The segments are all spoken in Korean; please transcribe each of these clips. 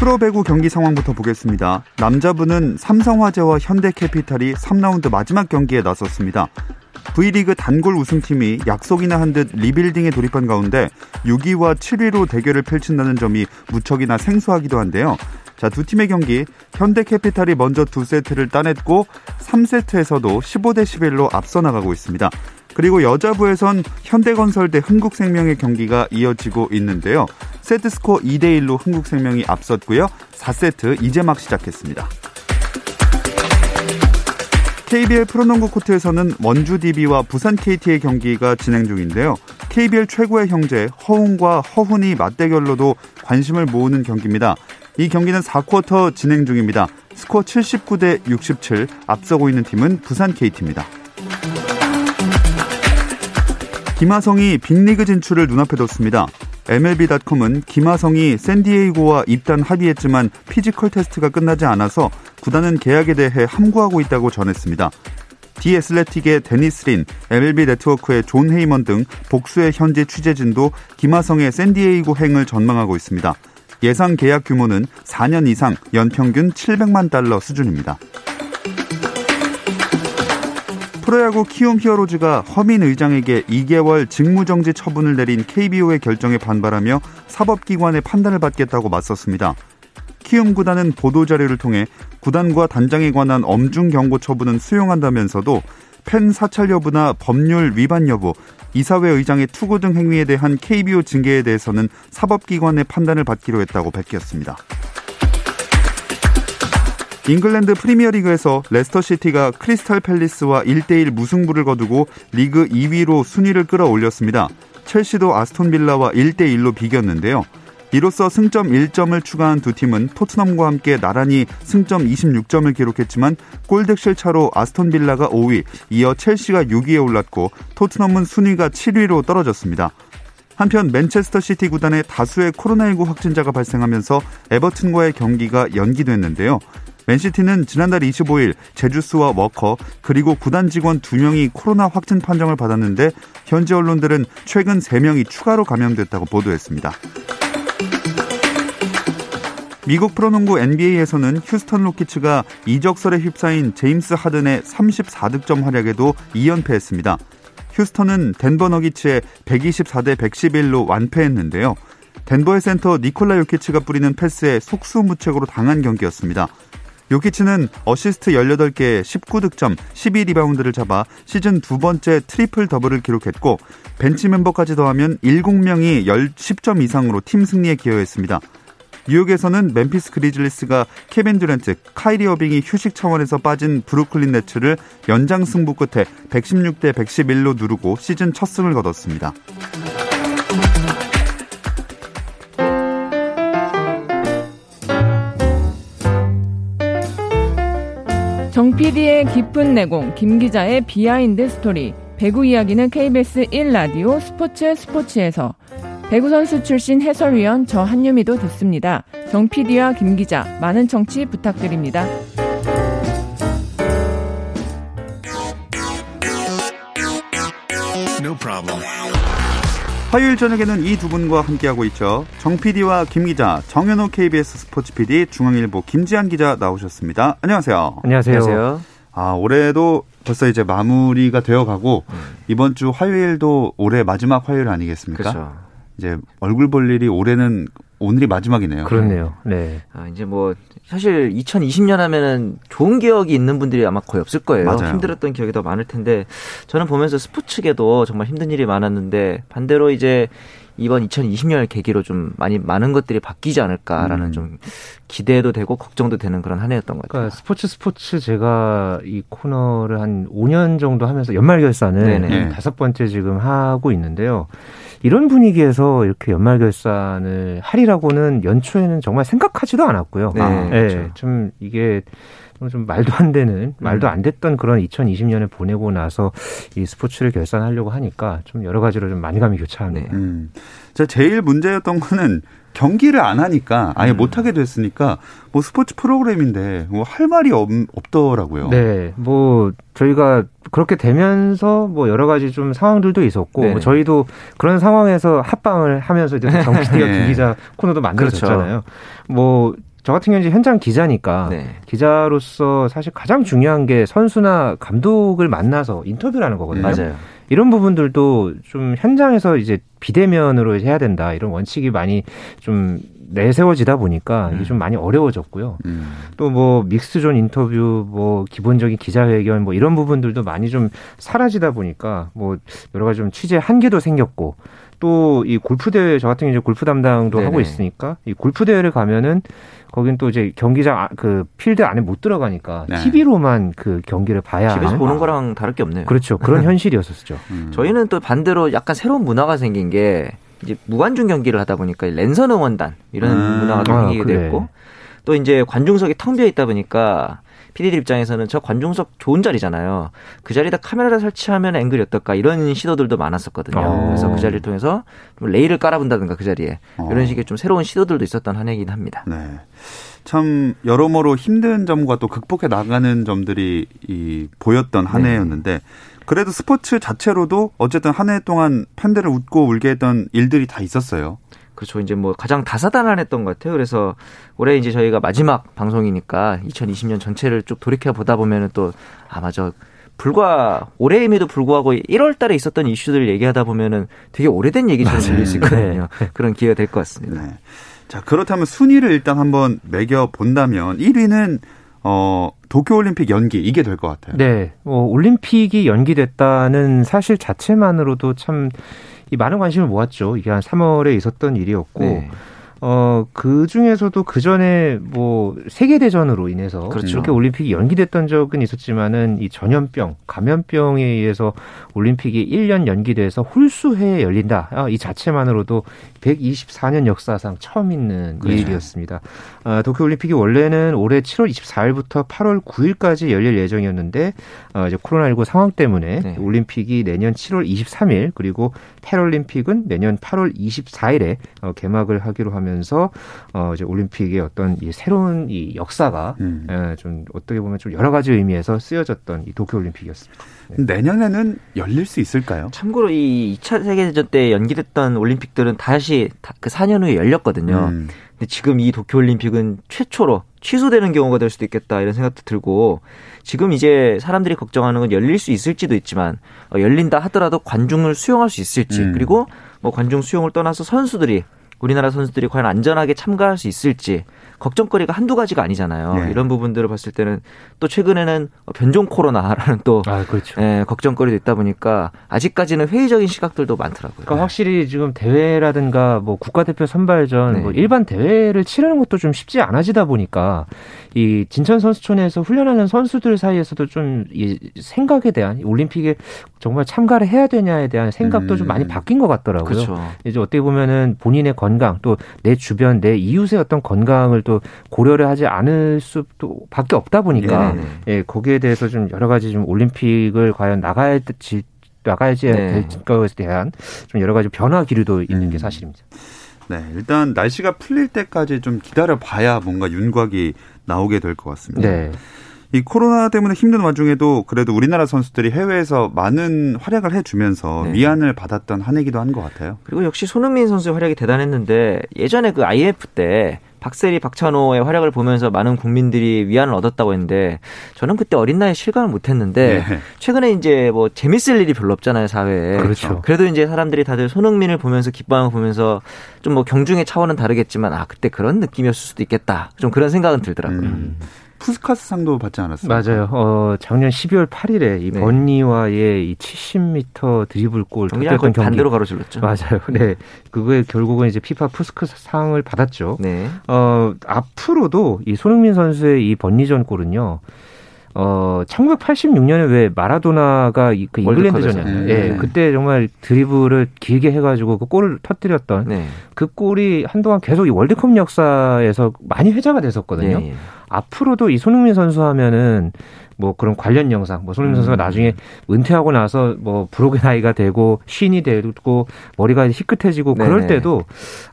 프로배구 경기 상황부터 보겠습니다. 남자부는 삼성화재와 현대캐피탈이 3라운드 마지막 경기에 나섰습니다. V리그 단골 우승팀이 약속이나 한 듯 리빌딩에 돌입한 가운데 6위와 7위로 대결을 펼친다는 점이 무척이나 생소하기도 한데요. 자, 두 팀의 경기 현대캐피탈이 먼저 두 세트를 따냈고 3세트에서도 15대 11로 앞서 나가고 있습니다. 그리고 여자부에선 현대건설 대 흥국생명의 경기가 이어지고 있는데요. 세트 스코어 2대 1로 흥국생명이 앞섰고요. 4세트 이제 막 시작했습니다. KBL 프로농구 코트에서는 원주 DB와 부산 KT의 경기가 진행 중인데요. KBL 최고의 형제 허훈과 허훈이 맞대결로도 관심을 모으는 경기입니다. 이 경기는 4쿼터 진행 중입니다. 스코어 79대 67 앞서고 있는 팀은 부산 KT입니다. 김하성이 빅리그 진출을 눈앞에 뒀습니다. MLB.com은 김하성이 샌디에이고와 입단 합의했지만 피지컬 테스트가 끝나지 않아서 구단은 계약에 대해 함구하고 있다고 전했습니다. 디 애슬레틱의 데니스 린, MLB 네트워크의 존 헤이먼 등 복수의 현지 취재진도 김하성의 샌디에이고 행을 전망하고 있습니다. 예상 계약 규모는 4년 이상 연평균 700만 달러 수준입니다. 프로야구 키움 히어로즈가 허민 의장에게 2개월 직무정지 처분을 내린 KBO의 결정에 반발하며 사법기관의 판단을 받겠다고 맞섰습니다. 키움 구단은 보도자료를 통해 구단과 단장에 관한 엄중 경고 처분은 수용한다면서도 팬 사찰 여부나 법률 위반 여부, 이사회 의장의 투고 등 행위에 대한 KBO 징계에 대해서는 사법기관의 판단을 받기로 했다고 밝혔습니다. 잉글랜드 프리미어리그에서 레스터시티가 크리스탈 팰리스와 1대1 무승부를 거두고 리그 2위로 순위를 끌어올렸습니다. 첼시도 아스톤 빌라와 1대1로 비겼는데요. 이로써 승점 1점을 추가한 두 팀은 토트넘과 함께 나란히 승점 26점을 기록했지만 골득실 차로 아스톤 빌라가 5위, 이어 첼시가 6위에 올랐고 토트넘은 순위가 7위로 떨어졌습니다. 한편 맨체스터 시티 구단에 다수의 코로나19 확진자가 발생하면서 에버튼과의 경기가 연기됐는데요. 맨시티는 지난달 25일 제주스와 워커 그리고 구단 직원 2명이 코로나 확진 판정을 받았는데 현지 언론들은 최근 3명이 추가로 감염됐다고 보도했습니다. 미국 프로농구 NBA에서는 휴스턴 로키츠가 이적설에 휩싸인 제임스 하든의 34득점 활약에도 2연패했습니다. 휴스턴은 덴버 너기츠에 124대 111로 완패했는데요. 덴버의 센터 니콜라 요키치가 뿌리는 패스에 속수무책으로 당한 경기였습니다. 요키치는 어시스트 18개 19득점 12리바운드를 잡아 시즌 두 번째 트리플 더블을 기록했고 벤치 멤버까지 더하면 7명이 10점 이상으로 팀 승리에 기여했습니다. 뉴욕에서는 멤피스 그리즐리스가 케빈 듀란트, 카이리 어빙이 휴식 차원에서 빠진 브루클린 네츠를 연장 승부 끝에 116대 111로 누르고 시즌 첫 승을 거뒀습니다. PD의 깊은 내공, 김 기자의 비하인드 스토리. 배구 이야기는 KBS 1라디오 스포츠 스포츠에서 배구 선수 출신 해설위원 저 한유미도 듣습니다. 정 PD와 김 기자 많은 청취 부탁드립니다. 화요일 저녁에는 이 두 분과 함께하고 있죠. 정 PD와 김 기자, 정현호 KBS 스포츠 PD, 중앙일보 김지한 기자 나오셨습니다. 안녕하세요. 안녕하세요. 아, 올해도 벌써 이제 마무리가 되어 가고, 음. 이번 주 화요일도 올해 마지막 화요일 아니겠습니까? 그렇죠. 이제 얼굴 볼 일이 올해는 오늘이 마지막이네요. 그렇네요. 네. 아, 이제 뭐 사실 2020년 하면은 좋은 기억이 있는 분들이 아마 거의 없을 거예요. 맞아요. 힘들었던 기억이 더 많을 텐데 저는 보면서 스포츠계도 정말 힘든 일이 많았는데 반대로 이제 이번 2020년을 계기로 좀 많이 많은 것들이 바뀌지 않을까라는 음. 좀 기대도 되고 걱정도 되는 그런 한 해였던 것 같아요. 그러니까 스포츠 스포츠 제가 이 코너를 한 5년 정도 하면서 연말 결산을 다섯 번째 지금 하고 있는데요. 이런 분위기에서 이렇게 연말 결산을 하리라고는 연초에는 정말 생각하지도 않았고요. 네, 네, 그렇죠. 좀 이게 좀 말도 안 되는 말도 안 됐던 그런 2020년을 보내고 나서 이 스포츠를 결산하려고 하니까 좀 여러 가지로 좀 만감이. 네. 음. 자, 제일 문제였던 거는 경기를 안 하니까 아예 음. 못 하게 됐으니까 뭐 스포츠 프로그램인데 뭐 할 말이 없, 없더라고요. 네, 뭐 저희가 그렇게 되면서 뭐 여러 가지 좀 상황들도 있었고 네. 뭐 저희도 그런 상황에서 합방을 하면서 이제 정 PD가 네. 기자 코너도 만들어졌잖아요. 그렇죠. 뭐 저 같은 경우는 현장 기자니까 네. 기자로서 사실 가장 중요한 게 선수나 감독을 만나서 인터뷰를 하는 거거든요. 맞아요. 이런 부분들도 좀 현장에서 이제 비대면으로 해야 된다 이런 원칙이 많이 좀 내세워지다 보니까 이게 좀 많이 어려워졌고요. 음. 또뭐 믹스존 인터뷰, 뭐 기본적인 기자회견, 뭐 이런 부분들도 많이 좀 사라지다 보니까 뭐 여러 가지 좀 취재 한계도 생겼고 또 이 골프 대회 저 같은 경우 이제 골프 담당도 네네. 하고 있으니까 이 골프 대회를 가면은 거긴 또 이제 경기장 아- 그 필드 안에 못 들어가니까 네. TV로만 그 경기를 봐야 집에서 하는 보는 거랑 다를 게 없네요. 그렇죠 그런 현실이었었죠. 음. 저희는 또 반대로 약간 새로운 문화가 생긴 게 이제 무관중 경기를 하다 보니까 랜선 응원단 이런 음. 문화가 또 아, 생기게 그래. 됐고 또 이제 관중석이 텅 비어 있다 보니까 PD들 입장에서는 저 관중석 좋은 자리잖아요. 그 자리에다 카메라를 설치하면 앵글이 어떨까 이런 시도들도 많았었거든요. 어. 그래서 그 자리를 통해서 좀 레일을 깔아본다든가 그 자리에 어. 이런 식의 좀 새로운 시도들도 있었던 한 해이긴 합니다. 네. 참 여러모로 힘든 점과 또 극복해 나가는 점들이 이 보였던 한 네. 해였는데 그래도 스포츠 자체로도 어쨌든 한 해 동안 팬들을 웃고 울게 했던 일들이 다 있었어요. 그렇죠. 이제 뭐 가장 다사다난했던 것 같아요. 그래서 올해 이제 저희가 마지막 방송이니까 2020년 전체를 쭉 돌이켜 보다 보면은 또 아마 저 불과 올해임에도 불구하고 1월 달에 있었던 이슈들 얘기하다 보면은 되게 오래된 얘기처럼 들릴 수 있거든요. 그런 기회가 될 것 같습니다. 네. 자, 그렇다면 순위를 일단 한번 매겨 본다면 1위는 어, 도쿄올림픽 연기 이게 될 것 같아요. 네, 뭐 올림픽이 연기됐다는 사실 자체만으로도 참 이 많은 관심을 모았죠. 이게 한 3월에 있었던 일이었고, 네. 어, 그 중에서도 그 전에 뭐 세계대전으로 인해서 그렇죠. 이렇게 올림픽이 연기됐던 적은 있었지만은 이 전염병, 감염병에 의해서 올림픽이 1년 연기돼서 홀수해에 열린다. 아, 이 자체만으로도 124년 역사상 처음 있는 그렇죠. 일이었습니다. 아, 도쿄올림픽이 원래는 올해 7월 24일부터 8월 9일까지 열릴 예정이었는데 어, 이제 코로나19 상황 때문에 네. 올림픽이 내년 7월 23일 그리고 패럴림픽은 내년 8월 24일에 어, 개막을 하기로 하면서 어, 이제 올림픽의 어떤 이 새로운 이 역사가 음. 예, 좀 어떻게 보면 좀 여러 가지 의미에서 쓰여졌던 이 도쿄올림픽이었습니다. 내년에는 열릴 수 있을까요? 참고로 이 2차 세계대전 때 연기됐던 올림픽들은 다시 다- 그 4년 후에 열렸거든요. 음. 근데 지금 이 도쿄올림픽은 최초로 취소되는 경우가 될 수도 있겠다 이런 생각도 들고 지금 이제 사람들이 걱정하는 건 열릴 수 있을지도 있지만 어, 열린다 하더라도 관중을 수용할 수 있을지 음. 그리고 뭐 관중 수용을 떠나서 선수들이 우리나라 선수들이 과연 안전하게 참가할 수 있을지 걱정거리가 한두 가지가 아니잖아요. 네. 이런 부분들을 봤을 때는 또 최근에는 변종 코로나라는 또 아 그렇죠. 예, 걱정거리도 있다 보니까 아직까지는 회의적인 시각들도 많더라고요. 그러니까 확실히 지금 대회라든가 뭐 국가대표 선발전 네. 뭐 일반 대회를 치르는 것도 좀 쉽지 않아지다 보니까 이 진천 선수촌에서 훈련하는 선수들 사이에서도 좀 이 생각에 대한 이 올림픽에 정말 참가를 해야 되냐에 대한 생각도 음. 좀 많이 바뀐 것 같더라고요. 그렇죠. 이제 어떻게 보면은 본인의 건강 또 내 주변 내 이웃의 어떤 건강을 또 고려를 하지 않을 수도 밖에 없다 보니까 네네. 예, 거기에 대해서 좀 여러 가지 좀 올림픽을 과연 나가야지 나가야지 네. 될 것에 대한 좀 여러 가지 변화 기류도 있는 음. 게 사실입니다. 네, 일단 날씨가 풀릴 때까지 좀 기다려 봐야 뭔가 윤곽이 나오게 될 것 같습니다. 네. 이 코로나 때문에 힘든 와중에도 그래도 우리나라 선수들이 해외에서 많은 활약을 해주면서 네. 위안을 받았던 한 해기도 한 것 같아요. 그리고 역시 손흥민 선수의 활약이 대단했는데 예전에 그 IF 때 박세리, 박찬호의 활약을 보면서 많은 국민들이 위안을 얻었다고 했는데 저는 그때 어린 나이에 실감을 못했는데 네. 최근에 이제 뭐 재밌을 일이 별로 없잖아요 사회에. 그렇죠. 그래도 이제 사람들이 다들 손흥민을 보면서 기뻐하는 거 보면서 좀 뭐 경중의 차원은 다르겠지만 아 그때 그런 느낌이었을 수도 있겠다. 좀 그런 생각은 들더라고요. 음. 푸스카스 상도 받지 않았어요. 맞아요. 어, 작년 12월 8일에 이 네. 번니와의 이 70m 드리블골 경기장 거의 경기. 반대로 가로질렀죠. 맞아요. 네. 그거에 결국은 이제 피파 푸스크 상을 받았죠. 네. 어, 앞으로도 이 손흥민 선수의 이 번니전 골은요. 어 1986년에 왜 마라도나가 그 잉글랜드전이었나요? 예, 네. 그때 정말 드리블을 길게 해가지고 그 골을 터뜨렸던 네. 그 골이 한동안 계속 이 월드컵 역사에서 많이 회자가 됐었거든요. 네. 앞으로도 이 손흥민 선수 하면은 뭐 그런 관련 영상, 뭐 손흥민 선수가 음. 나중에 은퇴하고 나서 뭐 브로게 나이가 되고 쉰이 되고 머리가 희끗해지고 네네. 그럴 때도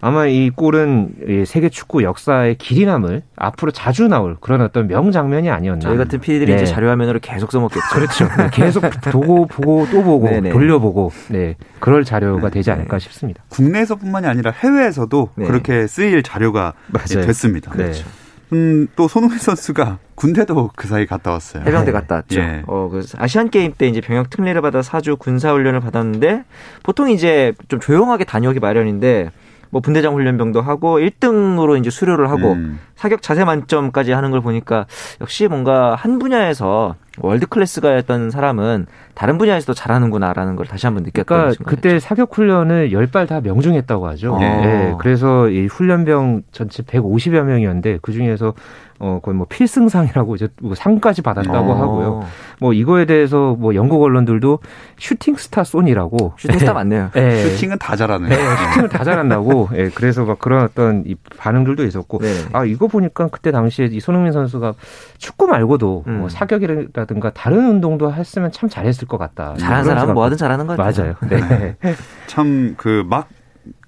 아마 이 골은 세계 축구 역사의 길이 남을 앞으로 자주 나올 그런 어떤 명장면이 아니었나. 저희 같은 PD들이 네. 이제 자료화면으로 계속 써먹겠죠. 그렇죠. 네, 계속 보고 보고 또 보고 네네. 돌려보고 네 그럴 자료가 되지 않을까 싶습니다. 국내에서뿐만이 아니라 해외에서도 네. 그렇게 쓰일 자료가 맞아요. 됐습니다. 그렇죠. 음, 또 손흥민 선수가 군대도 그 사이 갔다 왔어요. 해병대 갔다 왔죠. 예. 어, 그 아시안 게임 때 이제 병역 특례를 받아 사주 군사 훈련을 받았는데 보통 이제 좀 조용하게 다녀오기 마련인데 뭐 분대장 훈련병도 하고 1등으로 이제 수료를 하고 음. 사격 자세 만점까지 하는 걸 보니까 역시 뭔가 한 분야에서 월드 클래스가였던 사람은 다른 분야에서도 잘하는구나라는 걸 다시 한번 느꼈던 그러니까 그때 사격 훈련을 열 발 다 명중했다고 하죠. 네. 네. 그래서 이 훈련병 전체 150여 명이었는데 그 중에서 어 거의 뭐 필승상이라고 이제 뭐 상까지 받았다고 어. 하고요. 뭐 이거에 대해서 뭐 영국 언론들도 shooting star 쏜이라고 shooting star 맞네요. 네. 슈팅은 다 잘하네요. 네, 슈팅을 다 잘한다고. 예, 네, 그래서 막 그런 어떤 이 반응들도 있었고 네. 아 이거 보니까 그때 당시에 이 손흥민 선수가 축구 말고도 음. 뭐 사격이라든가 다른 운동도 했으면 참 잘했을 것 같다. 잘하는 사람은 뭐하든 잘하는 거 같아요. 맞아요. 네. 참 그 막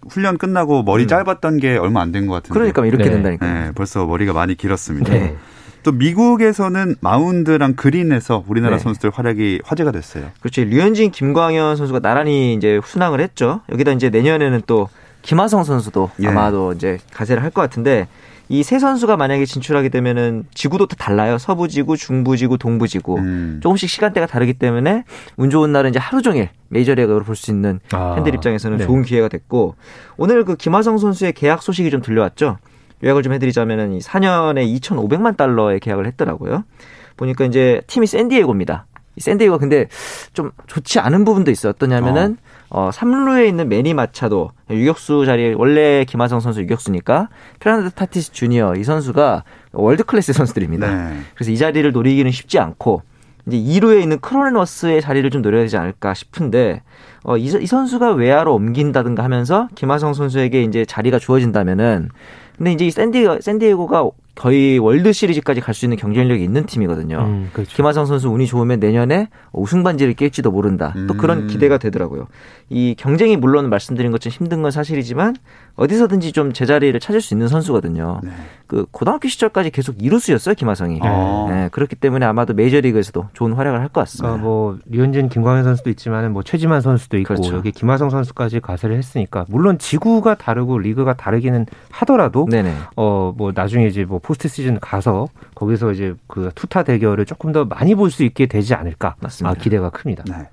훈련 끝나고 머리 음. 짧았던 게 얼마 안 된 것 같은데. 그러니까 이렇게 네. 된다니까. 네, 벌써 머리가 많이 길었습니다. 네. 또 미국에서는 마운드랑 그린에서 우리나라 네. 선수들 활약이 화제가 됐어요. 그렇죠. 류현진, 김광현 선수가 나란히 이제 순항을 했죠. 여기다 이제 내년에는 또 김하성 선수도 예. 아마도 이제 가세를 할 것 같은데 이 세 선수가 만약에 진출하게 되면은 지구도 다 달라요. 서부 지구, 중부 지구, 동부 지구. 음. 조금씩 시간대가 다르기 때문에 운 좋은 날은 이제 하루 종일 메이저리그로 볼 수 있는 아. 팬들 입장에서는 네. 좋은 기회가 됐고 오늘 그 김하성 선수의 계약 소식이 좀 들려왔죠. 요약을 좀 해드리자면은 이 4년에 2,500만 달러의 계약을 했더라고요. 보니까 이제 팀이 샌디에고입니다. 이 샌디에고가 근데 좀 좋지 않은 부분도 있어요. 어떠냐면은 어. 어 3루에 있는 매니 마차도 유격수 자리에 원래 김하성 선수 유격수니까 페르난도 타티스 주니어 이 선수가 월드 클래스 선수들입니다. 네. 그래서 이 자리를 노리기는 쉽지 않고 이제 2루에 있는 크로넨워스의 자리를 좀 노려야 되지 않을까 싶은데 어, 이, 이 선수가 외야로 옮긴다든가 하면서 김하성 선수에게 이제 자리가 주어진다면은 근데 이제 이 샌디 샌디에고가 거의 월드 시리즈까지 갈 수 있는 경쟁력이 있는 팀이거든요. 음, 그렇죠. 김하성 선수 운이 좋으면 내년에 우승 반지를 낄지도 모른다. 또 그런 음. 기대가 되더라고요. 이 경쟁이 물론 말씀드린 것처럼 힘든 건 사실이지만 어디서든지 좀 제자리를 찾을 수 있는 선수거든요. 네. 그 고등학교 시절까지 계속 이루수였어요 김하성이. 아. 네, 그렇기 때문에 아마도 메이저리그에서도 좋은 활약을 할 것 같습니다. 아, 뭐 류현진, 김광현 선수도 있지만 뭐 최지만 선수도 있고 그렇죠. 여기 김하성 선수까지 가세를 했으니까 물론 지구가 다르고 리그가 다르기는 하더라도 어뭐 나중에 이제 뭐 포스트 시즌 가서 거기서 이제 그 투타 대결을 조금 더 많이 볼 수 있게 되지 않을까 맞습니다. 아, 기대가 큽니다. 네.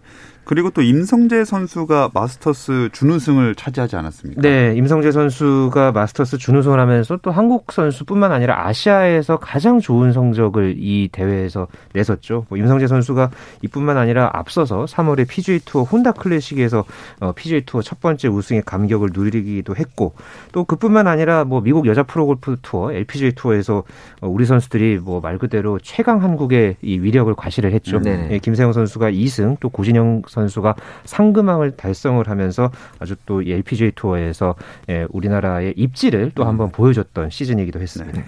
그리고 또 임성재 선수가 마스터스 준우승을 차지하지 않았습니까? 네, 임성재 선수가 마스터스 준우승을 하면서 또 한국 선수뿐만 아니라 아시아에서 가장 좋은 성적을 이 대회에서 냈었죠. 뭐 임성재 선수가 이뿐만 아니라 앞서서 3월에 PGA 투어 혼다 클래식에서 어, PGA 투어 첫 번째 우승의 감격을 누리기도 했고 또 그뿐만 아니라 뭐 미국 여자 프로골프 투어 LPGA 투어에서 어, 우리 선수들이 뭐 말 그대로 최강 한국의 이 위력을 과시를 했죠. 네, 김세영 선수가 2승 또 고진영 선수 가 상금왕을 달성을 하면서 아주 또 LPGA 투어에서 예, 우리나라의 입지를 또 한번 보여줬던 시즌이기도 했습니다. 네.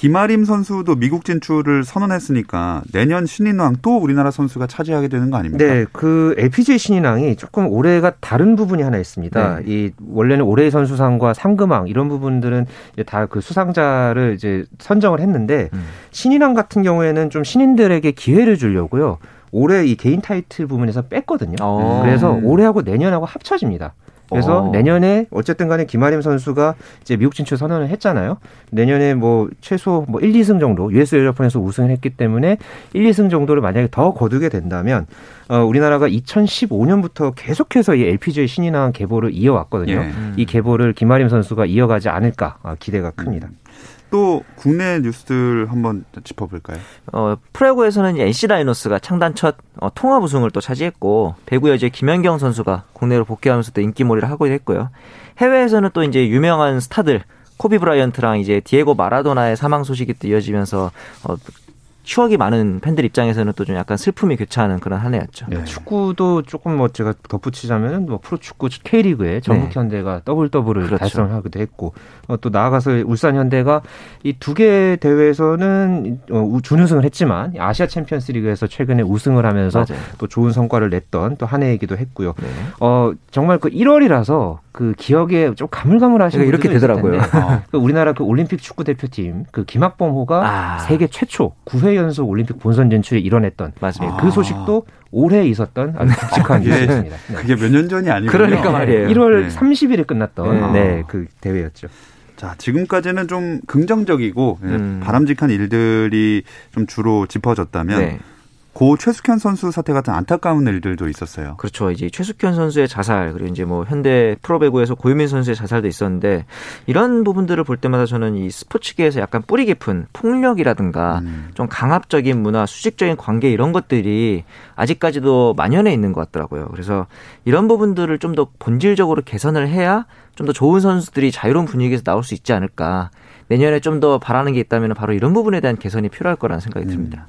김아림 선수도 미국 진출을 선언했으니까 내년 신인왕 또 우리나라 선수가 차지하게 되는 거 아닙니까? 네, 그 LPGA 신인왕이 조금 올해가 다른 부분이 하나 있습니다. 네. 이 원래는 올해의 선수상과 상금왕 이런 부분들은 다 그 수상자를 이제 선정을 했는데 음. 신인왕 같은 경우에는 좀 신인들에게 기회를 주려고요. 올해 이 개인 타이틀 부분에서 뺐거든요. 어. 그래서 올해하고 내년하고 합쳐집니다. 그래서 어. 내년에 어쨌든 간에 김아림 선수가 이제 미국 진출 선언을 했잖아요. 내년에 뭐 최소 뭐 1, 2승 정도 US 여자폰에서 우승을 했기 때문에 1, 2승 정도를 만약에 더 거두게 된다면 어 우리나라가 2015년부터 계속해서 이 LPGA 신인왕 계보를 이어왔거든요. 예. 이 계보를 김아림 선수가 이어가지 않을까 아, 기대가 큽니다. 음. 또 국내 뉴스들 한번 짚어볼까요? 어, 프로야구에서는 NC 다이노스가 창단 첫 어, 통합 우승을 또 차지했고 배구 여제 김연경 선수가 국내로 복귀하면서 또 인기몰이를 하고 있고요. 해외에서는 또 이제 유명한 스타들 코비 브라이언트랑 이제 디에고 마라도나의 사망 소식이 또 이어지면서 어, 추억이 많은 팬들 입장에서는 또 좀 약간 슬픔이 교차하는 그런 한 해였죠. 네. 축구도 조금 뭐 제가 덧붙이자면 뭐 프로축구 K리그에 전북 네. 현대가 더블 더블을 그렇죠. 달성하기도 했고 어, 또 나아가서 울산 현대가 이 두 개 대회에서는 어, 준우승을 했지만 아시아 챔피언스리그에서 최근에 우승을 하면서 맞아요. 또 좋은 성과를 냈던 또 한 해이기도 했고요. 네. 어 정말 그 1월이라서 그 기억에 좀 가물가물하시는 이렇게 되더라고요. 어. 그 우리나라 그 올림픽 축구 대표팀 그 김학범호가 아. 세계 최초 9회 연속 올림픽 본선 진출에 이뤄냈던 맞습니다. 그 소식도 올해 있었던 아주 굵직한 뉴스였습니다. 네. 그게 몇 년 전이 아니고 그러니까 말이에요. 1월 네. 30일에 끝났던 네. 네, 그 대회였죠. 자, 지금까지는 좀 긍정적이고 음. 바람직한 일들이 좀 주로 짚어졌다면 네. 고 최숙현 선수 사태 같은 안타까운 일들도 있었어요. 그렇죠. 이제 최숙현 선수의 자살 그리고 이제 뭐 현대 프로배구에서 고유민 선수의 자살도 있었는데 이런 부분들을 볼 때마다 저는 이 스포츠계에서 약간 뿌리 깊은 폭력이라든가 음. 좀 강압적인 문화, 수직적인 관계 이런 것들이 아직까지도 만연해 있는 것 같더라고요. 그래서 이런 부분들을 좀 더 본질적으로 개선을 해야 좀 더 좋은 선수들이 자유로운 분위기에서 나올 수 있지 않을까. 내년에 좀 더 바라는 게 있다면 바로 이런 부분에 대한 개선이 필요할 거라는 생각이 음. 듭니다.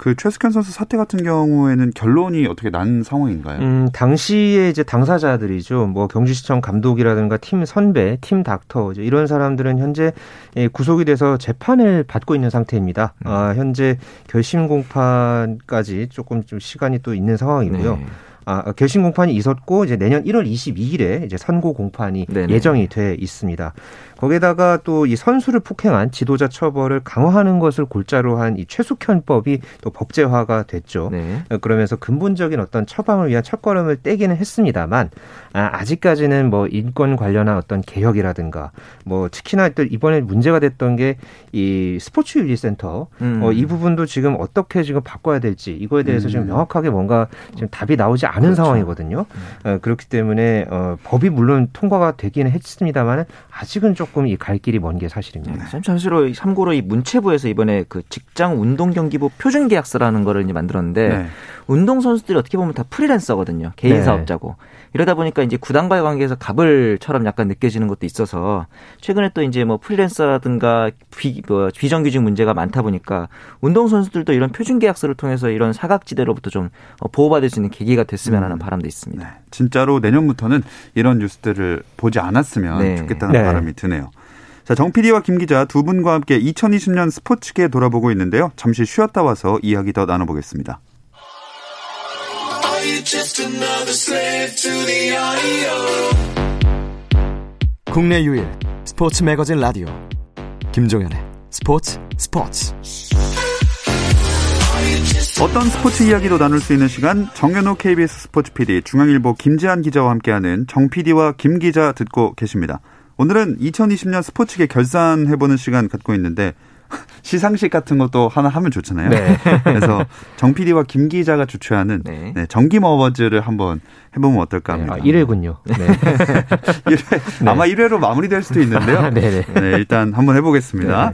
그 최숙현 선수 사태 같은 경우에는 결론이 어떻게 난 상황인가요? 음, 당시에 이제 당사자들이죠. 뭐 경주시청 감독이라든가 팀 선배, 팀 닥터 이런 사람들은 현재 예, 구속이 돼서 재판을 받고 있는 상태입니다. 음. 아, 현재 결심 공판까지 조금 좀 시간이 또 있는 상황이고요. 네. 아, 결심 공판이 있었고 이제 내년 1월 22일에 이제 선고 공판이 네네. 예정이 돼 있습니다. 거기에다가 또 이 선수를 폭행한 지도자 처벌을 강화하는 것을 골자로 한 이 최숙현법이 또 법제화가 됐죠. 네. 그러면서 근본적인 어떤 처방을 위한 첫걸음을 떼기는 했습니다만 아, 아직까지는 뭐 인권 관련한 어떤 개혁이라든가 뭐 특히나 또 이번에 문제가 됐던 게 이 스포츠 윤리 센터 음. 어, 이 부분도 지금 어떻게 지금 바꿔야 될지 이거에 대해서 음. 지금 명확하게 뭔가 지금 답이 나오지 않은 그렇죠. 상황이거든요. 음. 어, 그렇기 때문에 어, 법이 물론 통과가 되기는 했습니다만 아직은 조금 이 갈 길이 먼 게 사실입니다. 네. 사실로 참고로 이 문체부에서 이번에 그 직장 운동 경기부 표준 계약서라는 거를 이제 만들었는데 네. 운동 선수들이 어떻게 보면 다 프리랜서거든요. 개인 네. 사업자고. 이러다 보니까 이제 구단과의 관계에서 갑을처럼 약간 느껴지는 것도 있어서 최근에 또 이제 뭐 프리랜서라든가 비, 뭐 비정규직 문제가 많다 보니까 운동 선수들도 이런 표준 계약서를 통해서 이런 사각지대로부터 좀 어, 보호받을 수 있는 계기가 됐으면 하는 음. 바람도 있습니다. 네. 진짜로 내년부터는 이런 뉴스들을 보지 않았으면 네. 좋겠다는 네. 바람이 드네요. 자, 정 PD와 김 기자 두 분과 함께 2020년 스포츠계 돌아보고 있는데요. 잠시 쉬었다 와서 이야기 더 나눠보겠습니다. 국내 유일 스포츠 매거진 라디오. 김종현의 스포츠 스포츠. 어떤 스포츠 이야기도 나눌 수 있는 시간 정현호 KBS 스포츠 PD 중앙일보 김지한 기자와 함께하는 정 PD와 김 기자 듣고 계십니다. 오늘은 2020년 스포츠계 결산해보는 시간 갖고 있는데 시상식 같은 것도 하나 하면 좋잖아요. 네. 그래서 정 PD와 김 기자가 주최하는 네. 네, 정김 어워즈를 한번 해보면 어떨까 합니다. 네, 아, 1회군요. 네. 1회, 아마 1회로 마무리될 수도 있는데요. 네, 일단 한번 해보겠습니다.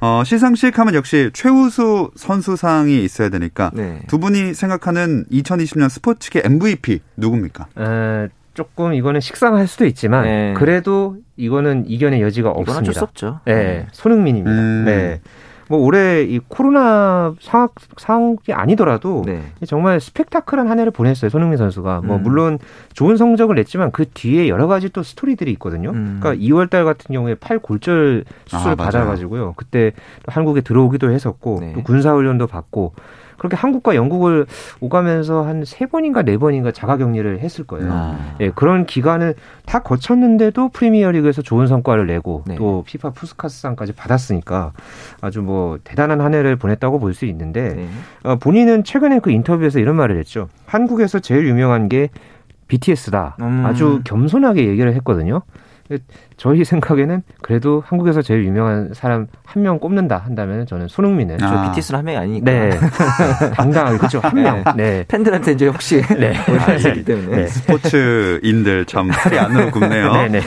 어, 시상식 하면 역시 최우수 선수상이 있어야 되니까 두 분이 생각하는 2020년 스포츠계 MVP 누굽니까? 에... 조금 이거는 식상할 수도 있지만 네. 그래도 이거는 이견의 여지가 없습니다. 어쩔 수 없죠. 네, 네. 손흥민입니다. 음. 네. 뭐 올해 이 코로나 상황 상황이 아니더라도 네. 정말 스펙타클한 한 해를 보냈어요 손흥민 선수가 뭐 음. 뭐 물론 좋은 성적을 냈지만 그 뒤에 여러 가지 또 스토리들이 있거든요. 음. 그러니까 2월달 같은 경우에 팔 골절 수술 아, 받아가지고요. 그때 한국에 들어오기도 했었고 네. 또 군사 훈련도 받고 그렇게 한국과 영국을 오가면서 한 세 번인가 네 번인가 자가 격리를 했을 거예요. 아. 예, 그런 기간을 다 거쳤는데도 프리미어리그에서 좋은 성과를 내고 네. 또 피파 푸스카스상까지 받았으니까 아주 뭐 대단한 한 해를 보냈다고 볼 수 있는데 네. 어, 본인은 최근에 그 인터뷰에서 이런 말을 했죠. 한국에서 제일 유명한 게 BTS다. 음. 아주 겸손하게 얘기를 했거든요. 저희 생각에는 그래도 한국에서 제일 유명한 사람 한 명 꼽는다 한다면 저는 손흥민을. 저 아. BTS는 한 명이 아니니까. 네. 당당하게 그렇죠. 한 명. 네. 네. 팬들한테 이제 혹시 네. 아시기 때문에 네. 스포츠인들 참 팔이 안으로 굽네요. 네, 네.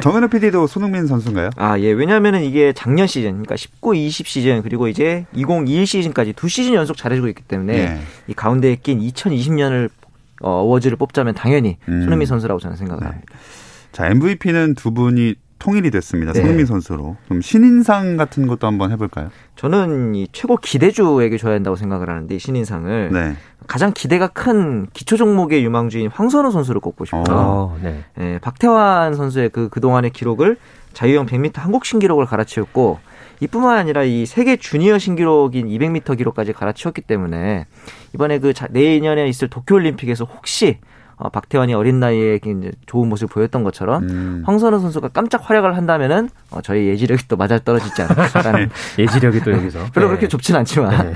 정현우 PD도 손흥민 선수인가요? 아 예. 왜냐하면은 이게 작년 시즌, 그러니까 19, 20 시즌 그리고 이제 2021 시즌까지 두 시즌 연속 잘해주고 있기 때문에 네. 이 가운데에 낀 2020년을 어, 워즈를 뽑자면 당연히 음. 손흥민 선수라고 저는 생각을 합니다. 자, MVP는 두 분이 통일이 됐습니다. 네. 손흥민 선수로. 그럼 신인상 같은 것도 한번 해볼까요? 저는 이 최고 기대주에게 줘야 한다고 생각을 하는데 이 신인상을 네. 가장 기대가 큰 기초 종목의 유망주인 황선우 선수를 꼽고 싶어요. 어, 네. 예, 박태환 선수의 그 그동안의 기록을 자유형 100m 한국 신기록을 갈아치웠고 이뿐만 아니라 이 세계 주니어 신기록인 200m 기록까지 갈아치웠기 때문에 이번에 그 자- 내년에 있을 도쿄올림픽에서 혹시 어, 박태환이 어린 나이에 이제 좋은 모습을 보였던 것처럼 음. 황선우 선수가 깜짝 활약을 한다면은 어, 저희 예지력이 또 맞아 떨어지지 않을까라는 예지력이 또 여기서. 별로 네. 그렇게 좁진 않지만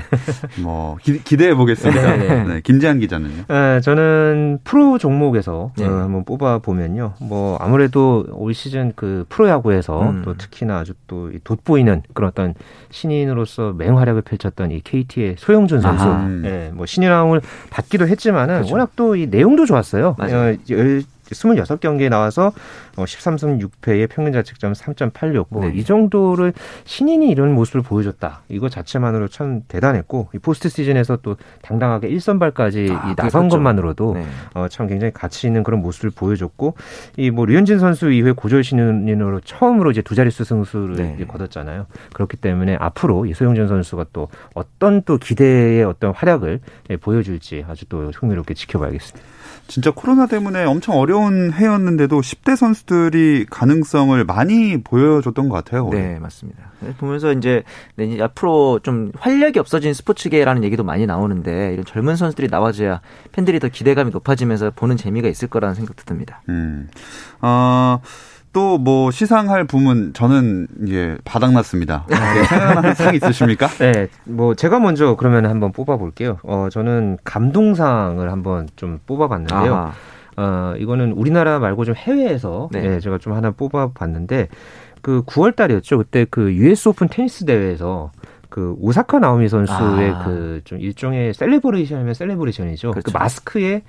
뭐 기, 대해 보겠습니다. 네, 네. 네, 김재한 기자는요. 네, 저는 프로 종목에서 네. 어, 한번 뽑아 보면요. 뭐 아무래도 올 시즌 그 프로야구에서 음. 또 특히나 아주 또이 돋보이는 그런 어떤 신인으로서 맹활약을 펼쳤던 이 KT의 소영준 선수. 아하. 예, 뭐 신인왕을 받기도 했지만은 그렇죠. 워낙 또 이 내용도 좋았어요. 맞아요. 어, 열 26경기에 나와서 어, 13승 6패의 평균 자책점 3.86. 뭐 네. 이 정도를 신인이 이런 모습을 보여줬다. 이거 자체만으로 참 대단했고 이 포스트 시즌에서 또 당당하게 1선발까지 아, 이 나선 그랬죠. 것만으로도 네. 어, 참 굉장히 가치 있는 그런 모습을 보여줬고 이 뭐 류현진 선수 이후에 고졸 신인으로 처음으로 이제 두 자릿수 승수를 네. 거뒀잖아요. 그렇기 때문에 앞으로 이 소영준 선수가 또 어떤 또 기대의 어떤 활약을 예, 보여줄지 아주 또 흥미롭게 지켜봐야겠습니다. 진짜 코로나 때문에 엄청 어려운 해였는데도 10대 선수들이 가능성을 많이 보여줬던 것 같아요. 네, 맞습니다. 보면서 이제 네, 이제 앞으로 좀 활력이 없어진 스포츠계라는 얘기도 많이 나오는데 이런 젊은 선수들이 나와줘야 팬들이 더 기대감이 높아지면서 보는 재미가 있을 거라는 생각도 듭니다. 음. 어, 또 뭐 시상할 부문 저는 이제 바닥났습니다. 네, 생각나는 상 있으십니까? 네, 뭐 제가 먼저 그러면 한번 뽑아볼게요. 어, 저는 감동상을 한번 좀 뽑아봤는데요. 아하. 어, 이거는 우리나라 말고 좀 해외에서 네. 네, 제가 좀 하나 뽑아봤는데 그 9월 달이었죠. 그때 그 US 오픈 테니스 대회에서 그 오사카 나오미 선수의 아. 그좀 일종의 celebration이면 celebration이죠. 그 그렇죠. 마스크에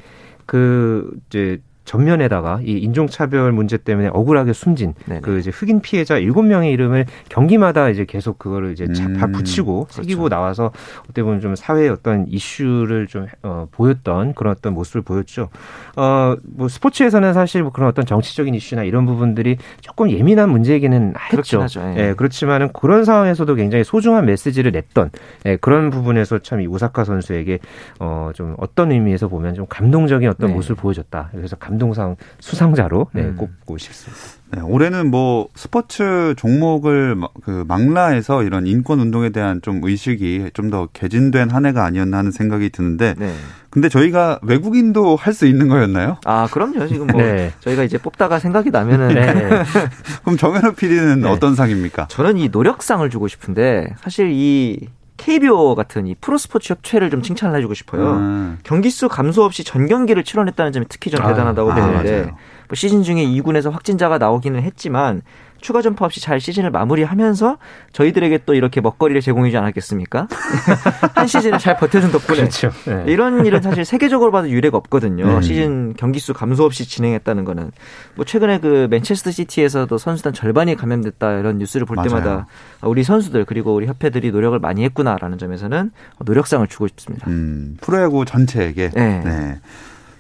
그 이제 전면에다가 이 인종차별 문제 때문에 억울하게 숨진 네네. 그 이제 흑인 피해자 일곱 명의 이름을 경기마다 이제 계속 그거를 이제 자- 다 음, 붙이고 그렇죠. 새기고 나와서 어떻게 보면 좀 사회의 어떤 이슈를 좀 어, 보였던 그런 어떤 모습을 보였죠. 어, 뭐 스포츠에서는 사실 뭐 그런 어떤 정치적인 이슈나 이런 부분들이 조금 예민한 문제이기는 했죠. 하죠. 예. 예, 그렇지만은 그런 상황에서도 굉장히 소중한 메시지를 냈던 예, 그런 부분에서 참이 우사카 선수에게 어, 좀 어떤 의미에서 보면 좀 감동적인 어떤 네. 모습을 보여줬다. 그래서 감 동상 수상자로 네, 음. 꼽고 싶습니다. 네, 올해는 뭐 스포츠 종목을 마- 그 망라해서 이런 인권 운동에 대한 좀 의식이 좀 더 개진된 한 해가 아니었나 하는 생각이 드는데 네. 근데 저희가 외국인도 할 수 있는 거였나요? 아, 그럼요. 지금 뭐 네. 저희가 이제 뽑다가 생각이 나면은 네. 그럼 정현호 PD는 네. 어떤 상입니까? 저는 이 노력상을 주고 싶은데 사실 이 KBO 같은 이 프로스포츠 협회를 좀 칭찬을 해주고 싶어요. 음, 경기 수 감소 없이 전 경기를 치러냈다는 점이 특히 좀 아, 대단하다고 아, 보는데 맞아요. 뭐 시즌 중에 2군에서 확진자가 나오기는 했지만 추가 점프 없이 잘 시즌을 마무리하면서 저희들에게 또 이렇게 먹거리를 제공해 주지 않았겠습니까? 한 시즌을 잘 버텨준 덕분에 그렇죠. 네. 이런 일은 사실 세계적으로 봐도 유례가 없거든요. 네. 시즌 경기 수 감소 없이 진행했다는 거는 뭐 최근에 그 맨체스터 시티에서도 선수단 절반이 감염됐다 이런 뉴스를 볼 맞아요. 때마다 우리 선수들 그리고 우리 협회들이 노력을 많이 했구나라는 점에서는 노력상을 주고 싶습니다. 음, 프로야구 전체에게 네. 네.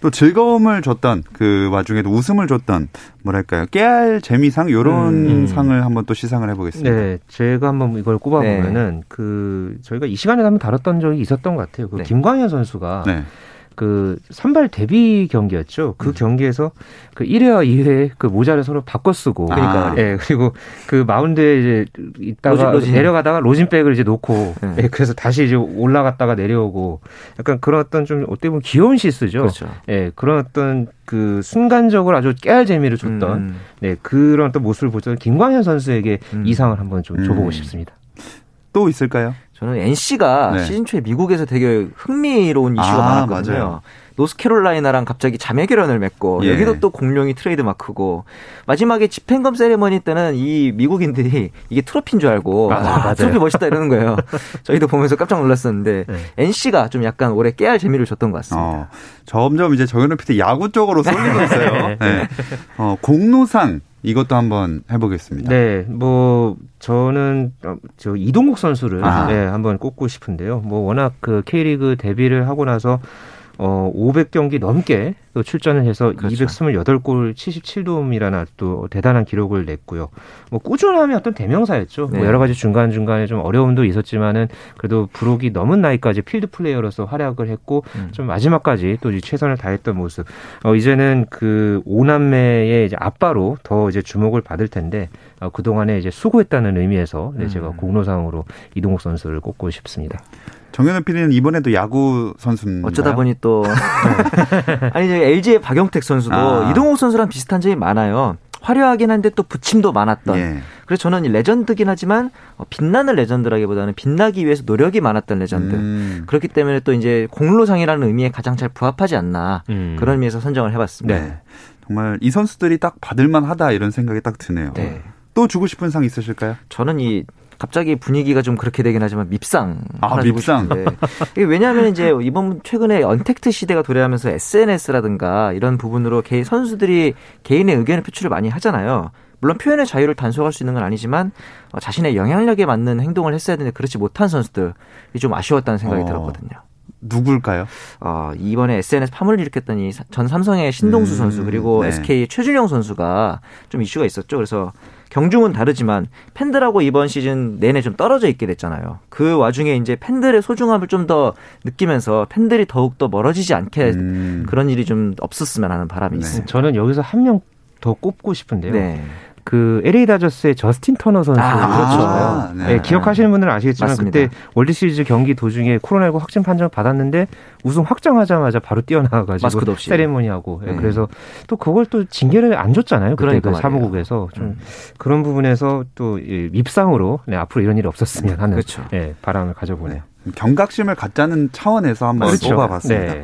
또 즐거움을 줬던 그 와중에도 웃음을 줬던 뭐랄까요 깨알 재미상 요런 음. 상을 한번 또 시상을 해보겠습니다. 네, 제가 한번 이걸 꼽아보면은 그 저희가 이 시간에 한번 다뤘던 적이 있었던 것 같아요. 그 네. 김광현 선수가 네. 그 선발 데뷔 경기였죠. 음. 그 경기에서 그 1회와 2회 그 모자를 서로 바꿔 쓰고 그러니까요. 예, 그리고 그 마운드에 이제 있다가 로진, 로진. 내려가다가 로진백을 이제 놓고 네. 예, 그래서 다시 이제 올라갔다가 내려오고 약간 그런 어떤 좀 어떻게 보면 귀여운 실수죠. 그렇죠. 예, 그런 어떤 그 순간적으로 아주 깨알 재미를 줬던 음. 네, 그런 또 모습을 보던 김광현 선수에게 음. 이 상을 한번 좀 줘보고 음. 싶습니다. 또 있을까요? 저는 NC가 네. 시즌 초에 미국에서 되게 흥미로운 이슈가 아, 많았거든요. 맞아요. 노스캐롤라이나랑 갑자기 자매 결연을 맺고 예. 여기도 또 공룡이 트레이드 마크고 마지막에 집행검 세레머니 때는 이 미국인들이 이게 트로피인 줄 알고 와, 맞아요. 트로피 멋있다 이러는 거예요. 저희도 보면서 깜짝 놀랐었는데 네. NC가 좀 약간 올해 깨알 재미를 줬던 것 같습니다. 어, 점점 이제 정현우 PD 야구 쪽으로 쏠리고 있어요. 네. 어, 공로상 이것도 한번 해보겠습니다. 네, 뭐 저는 어, 저 이동국 선수를 아. 네, 한번 꼽고 싶은데요. 뭐 워낙 그 K리그 데뷔를 하고 나서 어 500경기 넘게 또 출전을 해서 그렇죠. 228골 77도움이라는 또 대단한 기록을 냈고요. 뭐 꾸준함이 어떤 대명사였죠. 네. 뭐 여러 가지 중간 중간에 좀 어려움도 있었지만은 그래도 부록이 넘은 나이까지 필드 플레이어로서 활약을 했고 음. 좀 마지막까지 또이 최선을 다했던 모습. 어 이제는 그 오남매의 이제 아빠로 더 이제 주목을 받을 텐데 어, 그 동안에 이제 수고했다는 의미에서 네, 제가 음. 공로상으로 이동욱 선수를 꼽고 싶습니다. 정현우 PD는 이번에도 야구 선수인가요? 어쩌다 보니 또 아니 이제 LG의 박영택 선수도 아. 이동욱 선수랑 비슷한 점이 많아요. 화려하긴 한데 또 부침도 많았던. 예. 그래서 저는 이 레전드긴 하지만 어, 빛나는 레전드라기보다는 빛나기 위해서 노력이 많았던 레전드. 음. 그렇기 때문에 또 이제 공로상이라는 의미에 가장 잘 부합하지 않나 음. 그런 의미에서 선정을 해봤습니다. 네. 정말 이 선수들이 딱 받을만하다 이런 생각이 딱 드네요. 네. 또 주고 싶은 상 있으실까요? 저는 이 갑자기 분위기가 좀 그렇게 되긴 하지만 밉상 아, 밉상. 이게 왜냐하면 이제 이번 최근에 언택트 시대가 도래하면서 SNS라든가 이런 부분으로 개 선수들이 개인의 의견을 표출을 많이 하잖아요. 물론 표현의 자유를 단속할 수 있는 건 아니지만 어, 자신의 영향력에 맞는 행동을 했어야 되는데 그렇지 못한 선수들이 좀 아쉬웠다는 생각이 어. 들었거든요. 누굴까요? 어, 이번에 SNS 파문을 일으켰던 이전 삼성의 신동수 음, 선수 그리고 네. SK 최준영 선수가 좀 이슈가 있었죠. 그래서 경중은 다르지만 팬들하고 이번 시즌 내내 좀 떨어져 있게 됐잖아요. 그 와중에 이제 팬들의 소중함을 좀 더 느끼면서 팬들이 더욱 더 멀어지지 않게 음. 그런 일이 좀 없었으면 하는 바람이 네. 있습니다. 저는 여기서 한 명 더 꼽고 싶은데요. 네. 그 LA 다저스의 저스틴 터너 선수 아, 그렇죠. 네. 네, 기억하시는 분들은 아시겠지만 맞습니다. 그때 월드 시리즈 경기 도중에 코로나19 확진 판정 받았는데 우승 확정하자마자 바로 뛰어나와가지고 마스크도 없이. 세레모니하고 예, 네. 그래서 또 그걸 또 징계를 안 줬잖아요. 그때 그러니까 그. 사무국에서 좀 음. 그런 부분에서 또이 밉상으로 네, 앞으로 이런 일이 없었으면 하는 그렇죠. 예, 바람을 가져보네요. 경각심을 갖자는 차원에서 한번 그렇죠. 뽑아봤습니다.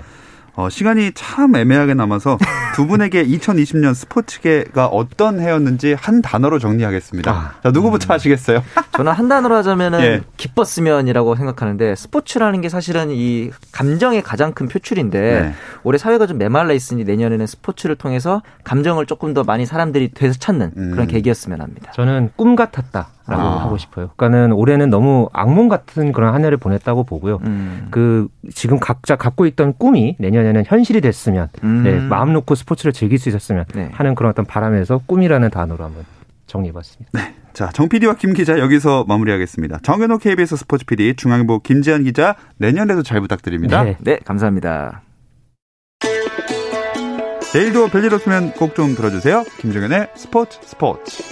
네. 어, 시간이 참 애매하게 남아서 두 분에게 2020년 스포츠계가 어떤 해였는지 한 단어로 정리하겠습니다. 아. 자, 누구부터 하시겠어요? 저는 한 단어로 하자면은 예. 기뻤으면이라고 생각하는데 스포츠라는 게 사실은 이 감정의 가장 큰 표출인데 네. 올해 사회가 좀 메말라 있으니 내년에는 스포츠를 통해서 감정을 조금 더 많이 사람들이 되서 찾는 음. 그런 계기였으면 합니다. 저는 꿈 같았다 라고 아. 하고 싶어요. 그러니까는 올해는 너무 악몽 같은 그런 한 해를 보냈다고 보고요. 음. 그 지금 각자 갖고 있던 꿈이 내년에는 현실이 됐으면 음. 네, 마음 놓고 스포츠를 즐길 수 있었으면 네. 하는 그런 어떤 바람에서 꿈이라는 단어로 한번 정리해봤습니다. 자, 정 PD와 김 기자 여기서 마무리하겠습니다. 정현호 KBS 스포츠 PD, 중앙일보 김지한 기자 내년에도 잘 부탁드립니다. 네. 네, 감사합니다. 내일도 별일 없으면 꼭 좀 들어주세요. 김정현의 스포츠 스포츠.